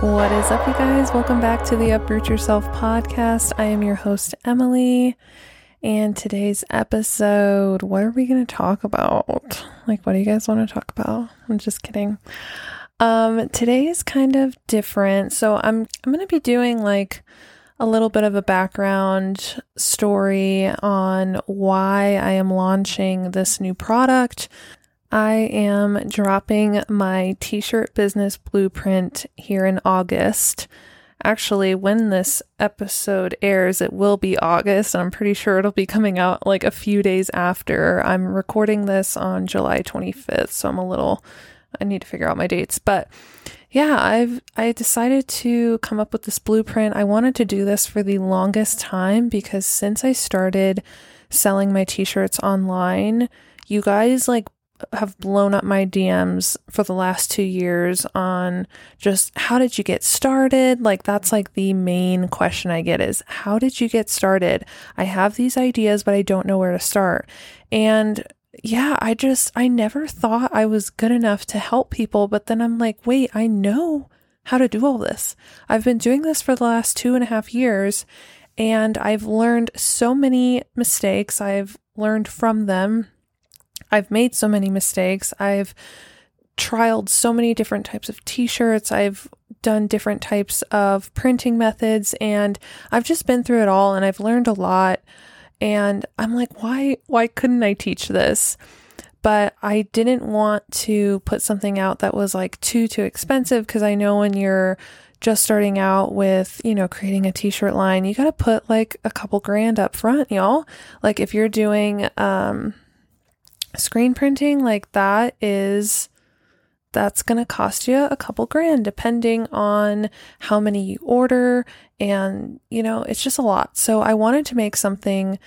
What is up, you guys? Welcome back to the Uproot Yourself podcast. I am your host, Emily. And today's episode, what are we going to talk about? Like, what do you guys want to talk about? I'm just kidding. Um, today is kind of different. So I'm I'm going to be doing like a little bit of a background story on why I am launching this new product. I am dropping my t shirt business blueprint here in August. Actually, when this episode airs, it will be August. I'm pretty sure it'll be coming out like a few days after. I'm recording this on July 25th, so I'm a little, I need to figure out my dates. But yeah, I've I decided to come up with this blueprint. I wanted to do this for the longest time because since I started selling my t-shirts online, you guys like have blown up my DMs for the last two years on just how did you get started? Like, that's like the main question I get is how did you get started? I have these ideas, but I don't know where to start. And yeah, I just, I never thought I was good enough to help people. But then I'm like, wait, I know how to do all this. I've been doing this for the last two and a half years and I've learned so many mistakes. I've learned from them I've made so many mistakes. I've trialed so many different types of t shirts. I've done different types of printing methods and I've just been through it all and I've learned a lot. And I'm like, why why couldn't I teach this? But I didn't want to put something out that was like too too expensive because I know when you're just starting out with, you know, creating a t-shirt line, you got to put like a couple grand up front, y'all. Like if you're doing um screen printing like that is that's going to cost you a couple grand depending on how many you order and you know it's just a lot. So i wanted to make something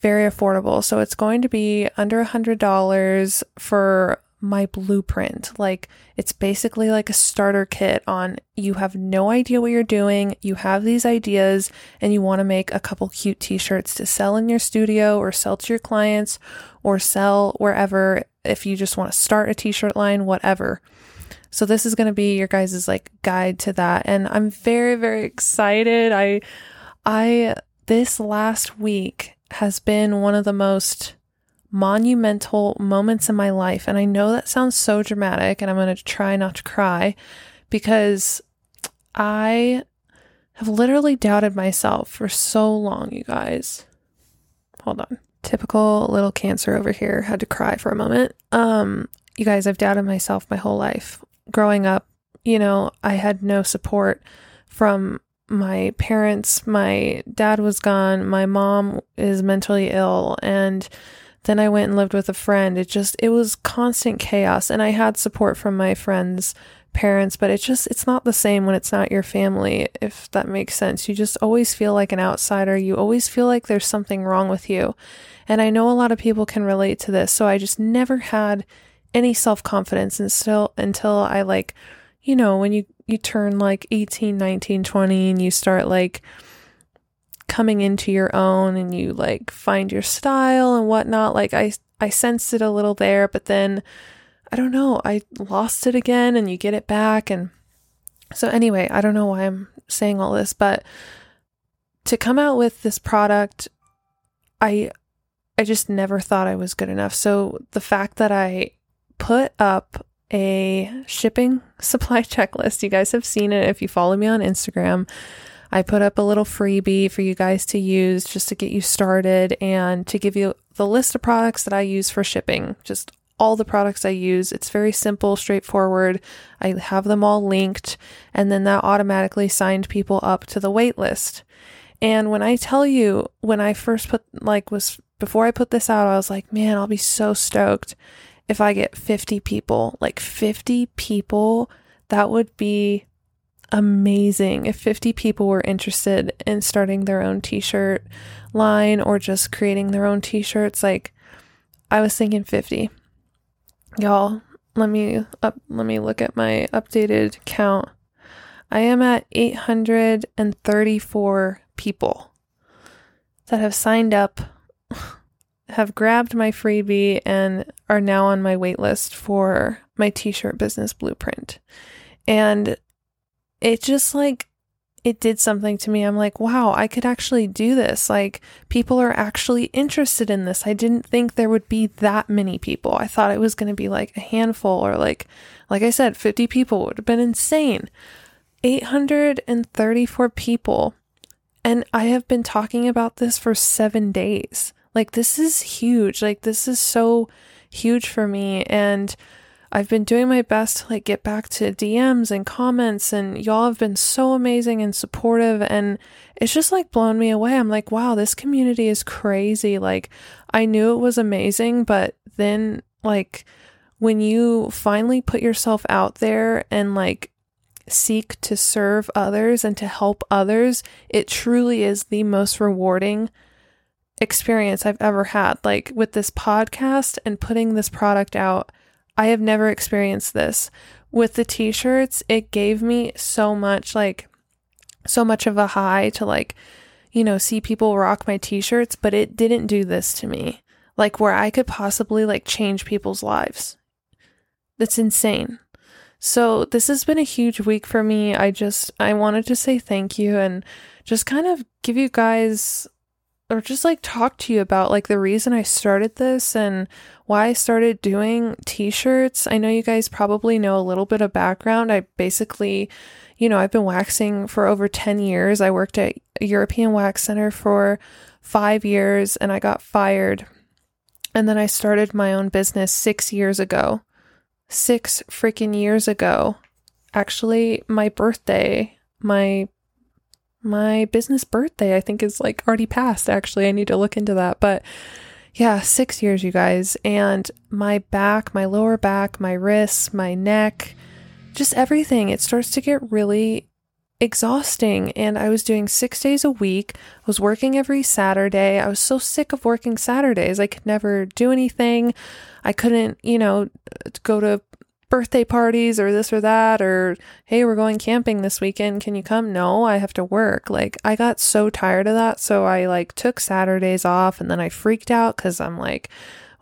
very affordable. So it's going to be under a hundred dollars for my blueprint. Like it's basically like a starter kit on you have no idea what you're doing, you have these ideas and you want to make a couple cute t-shirts to sell in your studio or sell to your clients or sell wherever if you just want to start a t-shirt line, whatever. So this is going to be your guys' like guide to that and I'm very very excited. I I this last week has been one of the most monumental moments in my life. And I know that sounds so dramatic, and I'm going to try not to cry because I have literally doubted myself for so long, you guys. Hold on. Typical little cancer over here. Had to cry for a moment. Um, you guys, I've doubted myself my whole life. Growing up, you know, I had no support from my parents. My dad was gone. My mom is mentally ill. And then I went and lived with a friend. It just, it was constant chaos. And I had support from my friends' parents, but it just, it's not the same when it's not your family, if that makes sense. You just always feel like an outsider. You always feel like there's something wrong with you. And I know a lot of people can relate to this. So I just never had any self confidence and still until I like, you know, when you, you turn like 18, 19, 20 and you start like, coming into your own and you like find your style and whatnot. Like I I sensed it a little there, but then I don't know, I lost it again and you get it back and so anyway, I don't know why I'm saying all this, but to come out with this product, I I just never thought I was good enough. So the fact that I put up a shipping supply checklist, you guys have seen it if you follow me on Instagram. I put up a little freebie for you guys to use just to get you started and to give you the list of products that I use for shipping. Just all the products I use. It's very simple, straightforward. I have them all linked, and then that automatically signed people up to the wait list. And when I tell you, when I first put, like, was before I put this out, I was like, man, I'll be so stoked if I get 50 people. Like, 50 people, that would be amazing. If 50 people were interested in starting their own t-shirt line or just creating their own t-shirts like I was thinking 50 y'all let me up let me look at my updated count. I am at 834 people that have signed up have grabbed my freebie and are now on my wait list for my t-shirt business blueprint. And it just like it did something to me. I'm like, wow, I could actually do this. Like, people are actually interested in this. I didn't think there would be that many people. I thought it was going to be like a handful or like, like I said, 50 people would have been insane. 834 people. And I have been talking about this for seven days. Like, this is huge. Like, this is so huge for me. And I've been doing my best to like get back to DMs and comments and y'all have been so amazing and supportive and it's just like blown me away. I'm like, wow, this community is crazy. Like I knew it was amazing, but then like when you finally put yourself out there and like seek to serve others and to help others, it truly is the most rewarding experience I've ever had. Like with this podcast and putting this product out, I have never experienced this. With the t shirts, it gave me so much, like, so much of a high to, like, you know, see people rock my t shirts, but it didn't do this to me. Like, where I could possibly, like, change people's lives. That's insane. So, this has been a huge week for me. I just, I wanted to say thank you and just kind of give you guys or just like talk to you about like the reason I started this and why I started doing t-shirts. I know you guys probably know a little bit of background. I basically, you know, I've been waxing for over 10 years. I worked at a European Wax Center for 5 years and I got fired. And then I started my own business 6 years ago. 6 freaking years ago. Actually, my birthday, my my business birthday, I think, is like already passed. Actually, I need to look into that. But yeah, six years, you guys. And my back, my lower back, my wrists, my neck, just everything, it starts to get really exhausting. And I was doing six days a week. I was working every Saturday. I was so sick of working Saturdays. I could never do anything. I couldn't, you know, go to birthday parties or this or that or hey we're going camping this weekend. Can you come? No i have to work. Like i got so tired of that so i like took saturdays off and then i freaked out cuz i'm like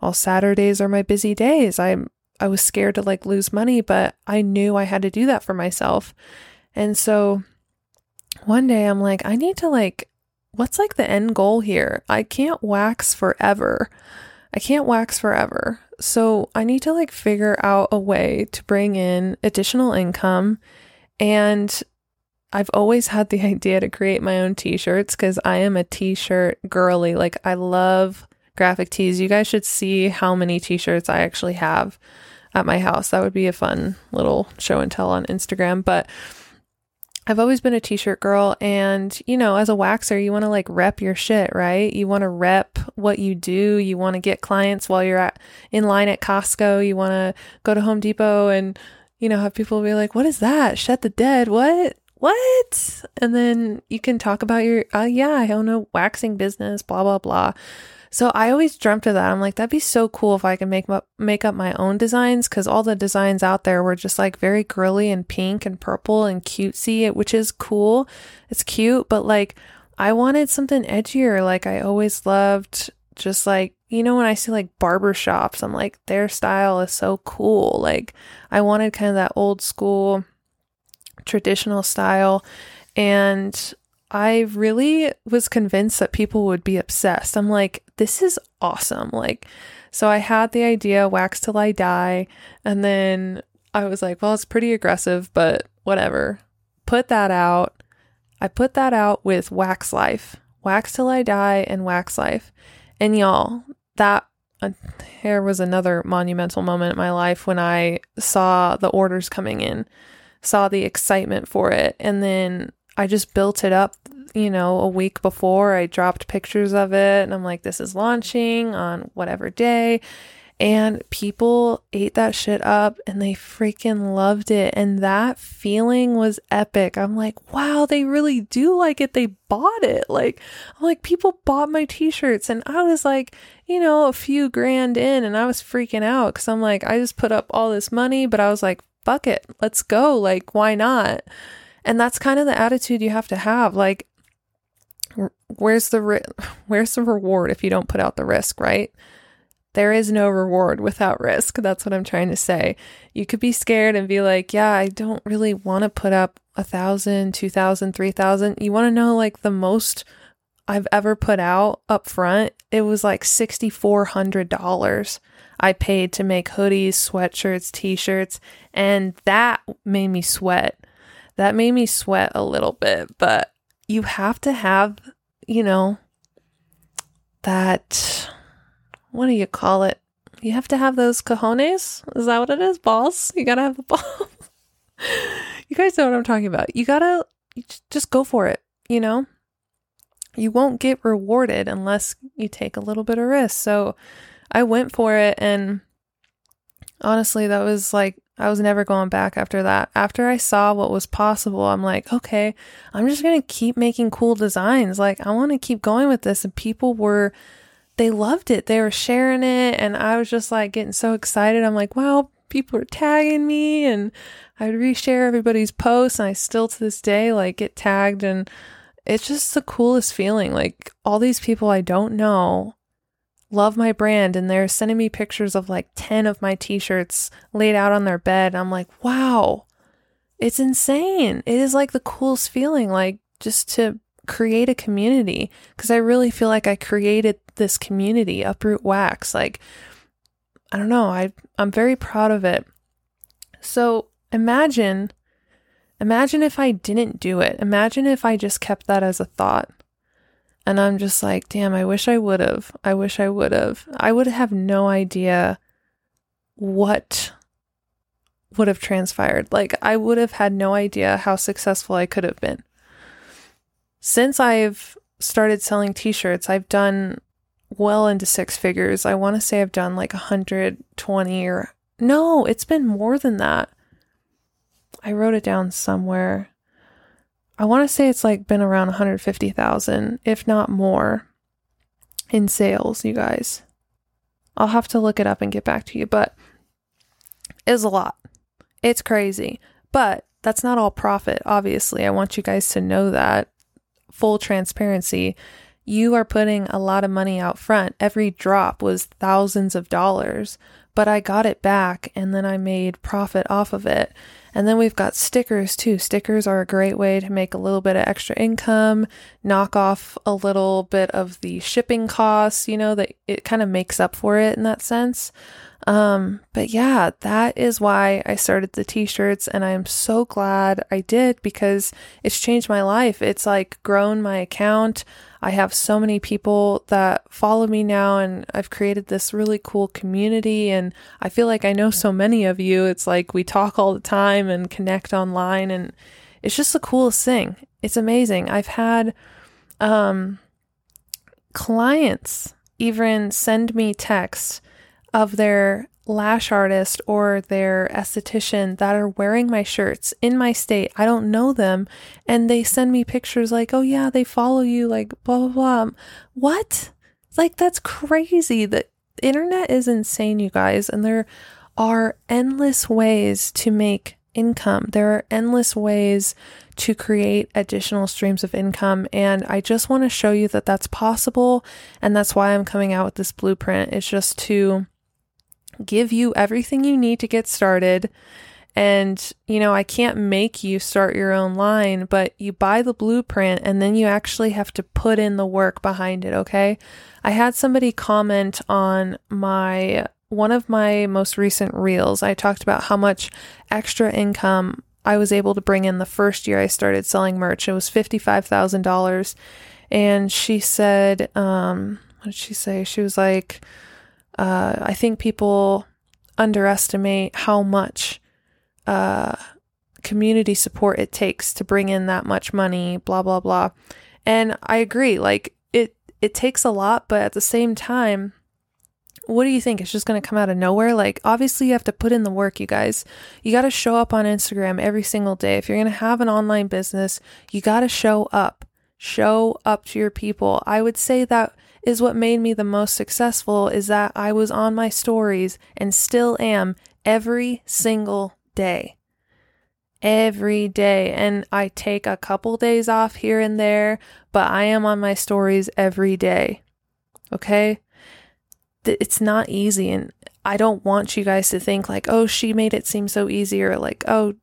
well saturdays are my busy days. I'm i was scared to like lose money but i knew i had to do that for myself. And so one day i'm like i need to like what's like the end goal here? I can't wax forever i can't wax forever so I need to like figure out a way to bring in additional income. And I've always had the idea to create my own t shirts because I am a t shirt girly. Like, I love graphic tees. You guys should see how many t shirts I actually have at my house. That would be a fun little show and tell on Instagram. But I've always been a t-shirt girl and you know, as a waxer, you want to like rep your shit, right? You want to rep what you do. You want to get clients while you're at in line at Costco. You want to go to Home Depot and you know, have people be like, "What is that? Shed the dead. What? What?" And then you can talk about your, uh, yeah, I own a waxing business, blah blah blah. So I always dreamt of that. I'm like, that'd be so cool if I could make up, make up my own designs because all the designs out there were just like very girly and pink and purple and cutesy, which is cool. It's cute, but like I wanted something edgier. Like I always loved just like, you know, when I see like barber shops, I'm like, their style is so cool. Like I wanted kind of that old school traditional style. And I really was convinced that people would be obsessed. I'm like, this is awesome. Like, so I had the idea, wax till I die. And then I was like, well, it's pretty aggressive, but whatever. Put that out. I put that out with Wax Life, Wax Till I Die, and Wax Life. And y'all, that uh, there was another monumental moment in my life when I saw the orders coming in, saw the excitement for it, and then I just built it up, you know, a week before. I dropped pictures of it and I'm like, this is launching on whatever day. And people ate that shit up and they freaking loved it. And that feeling was epic. I'm like, wow, they really do like it. They bought it. Like, I'm like, people bought my t shirts. And I was like, you know, a few grand in and I was freaking out because I'm like, I just put up all this money, but I was like, fuck it, let's go. Like, why not? And that's kind of the attitude you have to have. Like, where's the ri- where's the reward if you don't put out the risk, right? There is no reward without risk. That's what I'm trying to say. You could be scared and be like, yeah, I don't really want to put up a thousand, two thousand, three thousand. You want to know like the most I've ever put out up front? It was like $6,400 I paid to make hoodies, sweatshirts, t shirts, and that made me sweat. That made me sweat a little bit, but you have to have, you know, that, what do you call it? You have to have those cojones. Is that what it is? Balls? You gotta have the balls. you guys know what I'm talking about. You gotta just go for it, you know? You won't get rewarded unless you take a little bit of risk. So I went for it and honestly, that was like I was never going back after that. After I saw what was possible, I'm like, okay, I'm just going to keep making cool designs. Like, I want to keep going with this. And people were, they loved it. They were sharing it. And I was just like getting so excited. I'm like, wow, people are tagging me. And I'd reshare everybody's posts. And I still to this day, like, get tagged. And it's just the coolest feeling. Like, all these people I don't know love my brand and they're sending me pictures of like 10 of my t-shirts laid out on their bed. I'm like, wow, it's insane. It is like the coolest feeling, like just to create a community. Cause I really feel like I created this community, Uproot Wax. Like, I don't know, I, I'm very proud of it. So imagine, imagine if I didn't do it. Imagine if I just kept that as a thought. And I'm just like, damn, I wish I would have. I wish I would have. I would have no idea what would have transpired. Like, I would have had no idea how successful I could have been. Since I've started selling t shirts, I've done well into six figures. I want to say I've done like 120 or no, it's been more than that. I wrote it down somewhere. I want to say it's like been around 150,000, if not more, in sales, you guys. I'll have to look it up and get back to you, but it's a lot. It's crazy. But that's not all profit, obviously. I want you guys to know that. Full transparency. You are putting a lot of money out front. Every drop was thousands of dollars, but I got it back and then I made profit off of it. And then we've got stickers too. Stickers are a great way to make a little bit of extra income, knock off a little bit of the shipping costs, you know, that it kind of makes up for it in that sense. Um, but yeah, that is why I started the t-shirts and I'm so glad I did because it's changed my life. It's like grown my account. I have so many people that follow me now, and I've created this really cool community. And I feel like I know so many of you. It's like we talk all the time and connect online, and it's just the coolest thing. It's amazing. I've had um, clients even send me texts of their lash artist or their esthetician that are wearing my shirts in my state. I don't know them. And they send me pictures like, oh, yeah, they follow you, like, blah, blah, blah. What? Like, that's crazy. The internet is insane, you guys. And there are endless ways to make income. There are endless ways to create additional streams of income. And I just want to show you that that's possible. And that's why I'm coming out with this blueprint. It's just to give you everything you need to get started. And, you know, I can't make you start your own line, but you buy the blueprint and then you actually have to put in the work behind it, okay? I had somebody comment on my one of my most recent reels. I talked about how much extra income I was able to bring in the first year I started selling merch. It was $55,000. And she said, um, what did she say? She was like, uh, I think people underestimate how much uh, community support it takes to bring in that much money, blah, blah, blah. And I agree, like it, it takes a lot, but at the same time, what do you think? It's just going to come out of nowhere? Like, obviously, you have to put in the work, you guys. You got to show up on Instagram every single day. If you're going to have an online business, you got to show up. Show up to your people. I would say that is what made me the most successful is that I was on my stories and still am every single day. Every day. And I take a couple days off here and there, but I am on my stories every day. Okay? It's not easy. And I don't want you guys to think like, oh, she made it seem so easy or like, oh,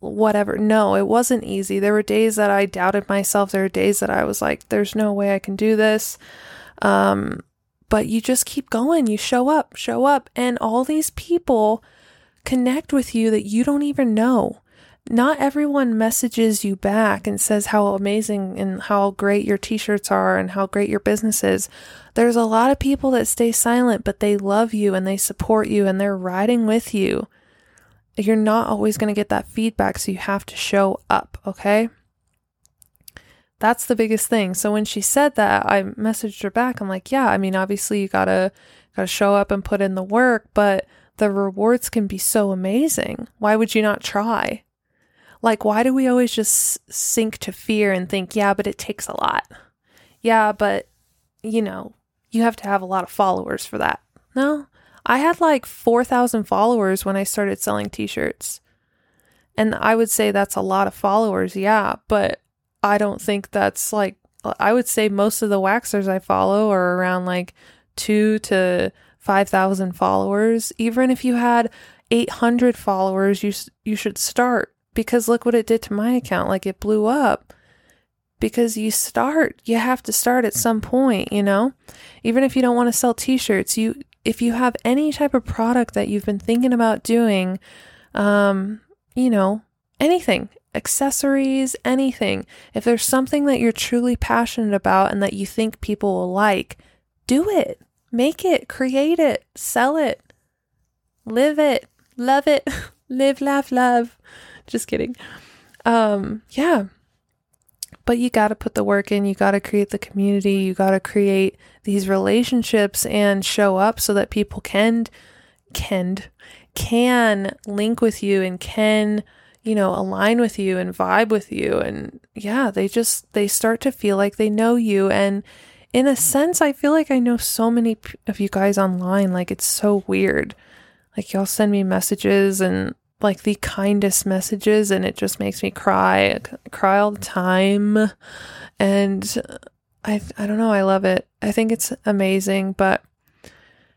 whatever. No, it wasn't easy. There were days that I doubted myself. There were days that I was like, there's no way I can do this. Um, but you just keep going. You show up, show up. And all these people connect with you that you don't even know. Not everyone messages you back and says how amazing and how great your t shirts are and how great your business is. There's a lot of people that stay silent, but they love you and they support you and they're riding with you. You're not always going to get that feedback, so you have to show up, okay? That's the biggest thing. So when she said that, I messaged her back. I'm like, yeah, I mean, obviously you got to got to show up and put in the work, but the rewards can be so amazing. Why would you not try? Like, why do we always just sink to fear and think, yeah, but it takes a lot? Yeah, but, you know, you have to have a lot of followers for that. No, I had like 4,000 followers when I started selling t shirts. And I would say that's a lot of followers, yeah, but I don't think that's like, I would say most of the waxers I follow are around like two to 5,000 followers. Even if you had 800 followers, you, you should start because look what it did to my account. Like it blew up because you start, you have to start at some point, you know? Even if you don't want to sell t-shirts, you if you have any type of product that you've been thinking about doing, um, you know, anything, accessories, anything. If there's something that you're truly passionate about and that you think people will like, do it. Make it, create it, sell it, live it, love it, live, laugh, love. Just kidding. Um, yeah. But you got to put the work in. You got to create the community. You got to create these relationships and show up so that people can, can, can link with you and can, you know, align with you and vibe with you. And yeah, they just, they start to feel like they know you. And in a sense, I feel like I know so many of you guys online. Like it's so weird. Like y'all send me messages and like the kindest messages and it just makes me cry. I cry all the time. And I I don't know, I love it. I think it's amazing, but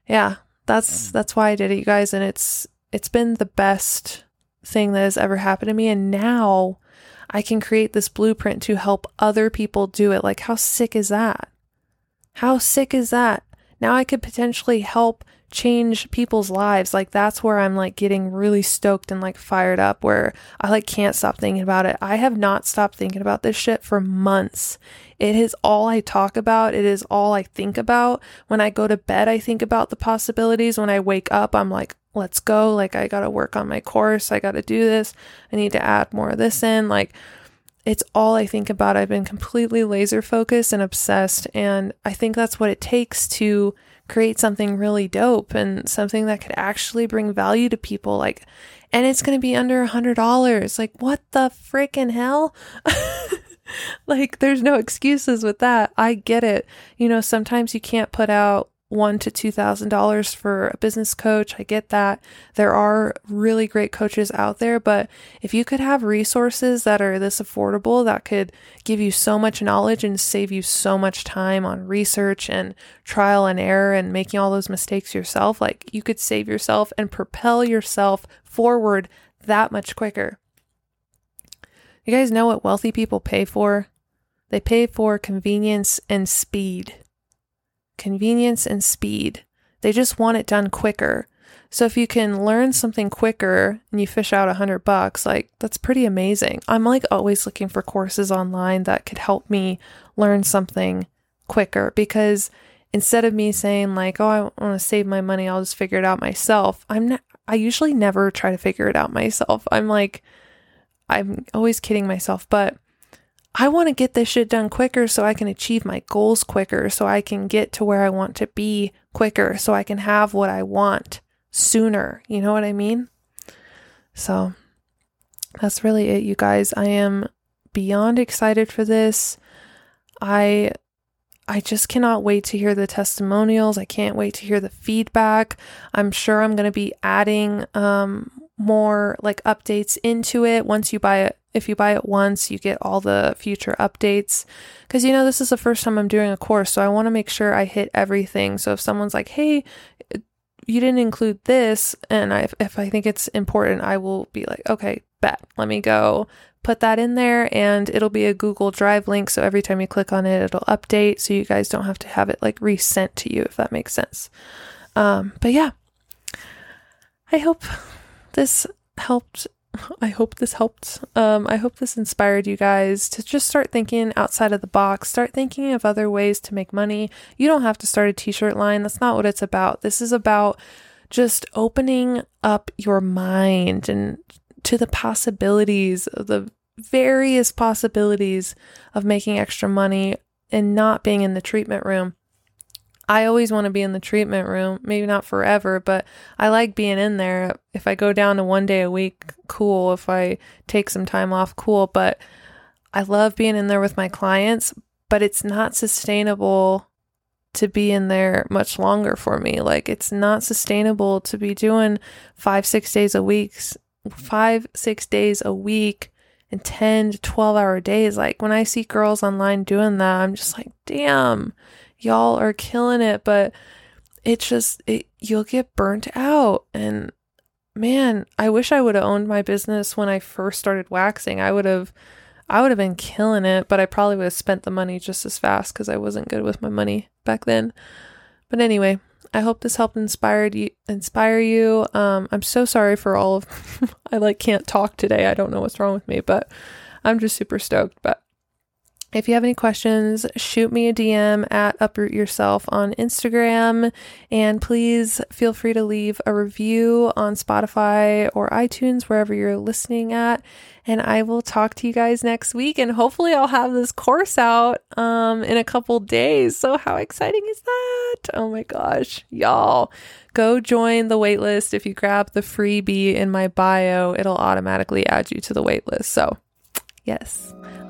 yeah, that's that's why I did it, you guys, and it's it's been the best thing that has ever happened to me and now I can create this blueprint to help other people do it. Like how sick is that? How sick is that? Now I could potentially help change people's lives. Like that's where I'm like getting really stoked and like fired up where I like can't stop thinking about it. I have not stopped thinking about this shit for months. It is all I talk about. It is all I think about. When I go to bed, I think about the possibilities. When I wake up, I'm like, let's go. Like I got to work on my course. I got to do this. I need to add more of this in. Like it's all I think about. I've been completely laser focused and obsessed. And I think that's what it takes to create something really dope and something that could actually bring value to people. Like, and it's going to be under a hundred dollars. Like, what the freaking hell? like, there's no excuses with that. I get it. You know, sometimes you can't put out one to two thousand dollars for a business coach. I get that. There are really great coaches out there, but if you could have resources that are this affordable that could give you so much knowledge and save you so much time on research and trial and error and making all those mistakes yourself, like you could save yourself and propel yourself forward that much quicker. You guys know what wealthy people pay for? They pay for convenience and speed convenience and speed. They just want it done quicker. So if you can learn something quicker and you fish out a hundred bucks, like that's pretty amazing. I'm like always looking for courses online that could help me learn something quicker because instead of me saying like, oh, I want to save my money, I'll just figure it out myself. I'm not, I usually never try to figure it out myself. I'm like, I'm always kidding myself, but I want to get this shit done quicker so I can achieve my goals quicker, so I can get to where I want to be quicker, so I can have what I want sooner. You know what I mean? So that's really it, you guys. I am beyond excited for this. I I just cannot wait to hear the testimonials. I can't wait to hear the feedback. I'm sure I'm going to be adding um, more like updates into it once you buy it if you buy it once, you get all the future updates. Because, you know, this is the first time I'm doing a course, so I want to make sure I hit everything. So if someone's like, hey, you didn't include this and I, if I think it's important, I will be like, okay, bet, let me go put that in there and it'll be a Google Drive link. So every time you click on it, it'll update. So you guys don't have to have it like resent to you, if that makes sense. Um, but yeah, I hope this helped. I hope this helped. Um, I hope this inspired you guys to just start thinking outside of the box, start thinking of other ways to make money. You don't have to start a t shirt line. That's not what it's about. This is about just opening up your mind and to the possibilities the various possibilities of making extra money and not being in the treatment room. I always want to be in the treatment room, maybe not forever, but I like being in there. If I go down to one day a week, cool. If I take some time off, cool. But I love being in there with my clients, but it's not sustainable to be in there much longer for me. Like, it's not sustainable to be doing five, six days a week five, six days a week and 10 to 12 hour days. Like when I see girls online doing that, I'm just like, damn, y'all are killing it. But it's just, it, you'll get burnt out. And man, I wish I would have owned my business when I first started waxing. I would have. I would have been killing it, but I probably would have spent the money just as fast because I wasn't good with my money back then. But anyway, I hope this helped inspired you inspire you. Um, I'm so sorry for all of I like can't talk today. I don't know what's wrong with me, but I'm just super stoked. But if you have any questions, shoot me a DM at Uproot Yourself on Instagram. And please feel free to leave a review on Spotify or iTunes, wherever you're listening at. And I will talk to you guys next week. And hopefully, I'll have this course out um, in a couple days. So, how exciting is that? Oh my gosh, y'all. Go join the waitlist. If you grab the freebie in my bio, it'll automatically add you to the waitlist. So, yes.